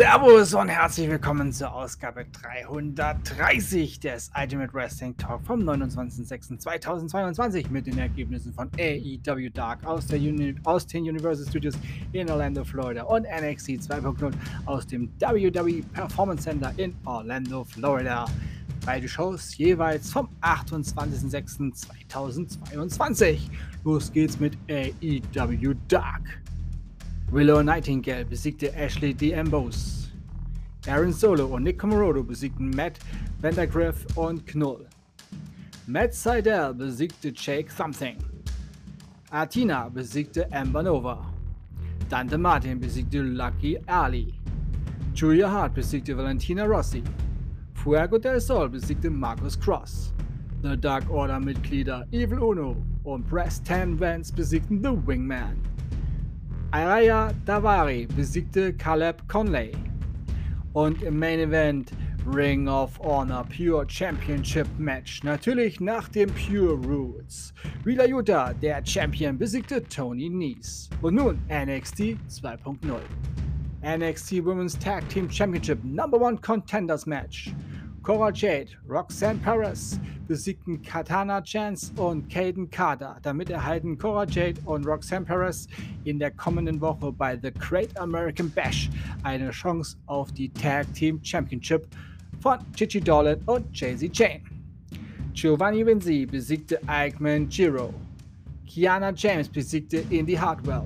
Servus und herzlich willkommen zur Ausgabe 330 des Ultimate Wrestling Talk vom 29.06.2022 mit den Ergebnissen von AEW Dark aus, der Uni aus den Universal Studios in Orlando, Florida und NXT 2.0 aus dem WWE Performance Center in Orlando, Florida. Beide Shows jeweils vom 28.06.2022. Los geht's mit AEW Dark. Willow Nightingale besiegte Ashley D'Ambos. Aaron Solo und Nick Comorodo besiegten Matt Vandergriff und Knull. Matt Seidel besiegte Jake Something. Atina besiegte Amber Nova. Dante Martin besiegte Lucky Ali. Julia Hart besiegte Valentina Rossi. Fuego del Sol besiegte Marcus Cross. The Dark Order Mitglieder Evil Uno und Preston Vance besiegten The Wingman. Araya Davari besiegte Caleb Conley. Und im Main Event Ring of Honor Pure Championship Match. Natürlich nach dem Pure Roots. Wheeler Utah, der Champion, besiegte Tony Nese. Und nun NXT 2.0. NXT Women's Tag Team Championship Number One Contenders Match. Cora Jade, Roxanne Perez besiegten Katana Chance und Caden Carter. Damit erhalten Cora Jade und Roxanne Perez in der kommenden Woche bei The Great American Bash eine Chance auf die Tag Team Championship von Chichi Dolan und Jay-Z Jane. Giovanni Vinci besiegte Eichmann Giro. Kiana James besiegte Indy Hartwell.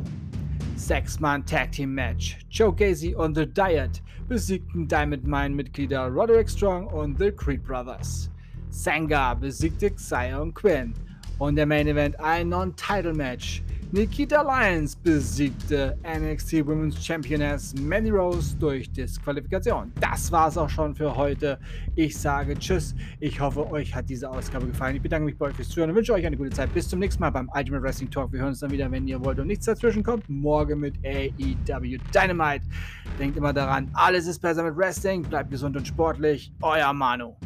Sechs-Mann Tag Team Match. Joe Gacy und The Diet besiegten Diamond Mine Mitglieder Roderick Strong und The Creed Brothers. Sanga besiegte Xion Quinn. Und der Main Event ein Non-Title Match. Nikita Lyons besiegte NXT Women's Championess Mandy Rose durch Disqualifikation. Das war's auch schon für heute. Ich sage Tschüss. Ich hoffe, euch hat diese Ausgabe gefallen. Ich bedanke mich bei euch fürs Zuhören und wünsche euch eine gute Zeit. Bis zum nächsten Mal beim Ultimate Wrestling Talk. Wir hören uns dann wieder, wenn ihr wollt und nichts dazwischen kommt. Morgen mit AEW Dynamite. Denkt immer daran, alles ist besser mit Wrestling. Bleibt gesund und sportlich. Euer Manu.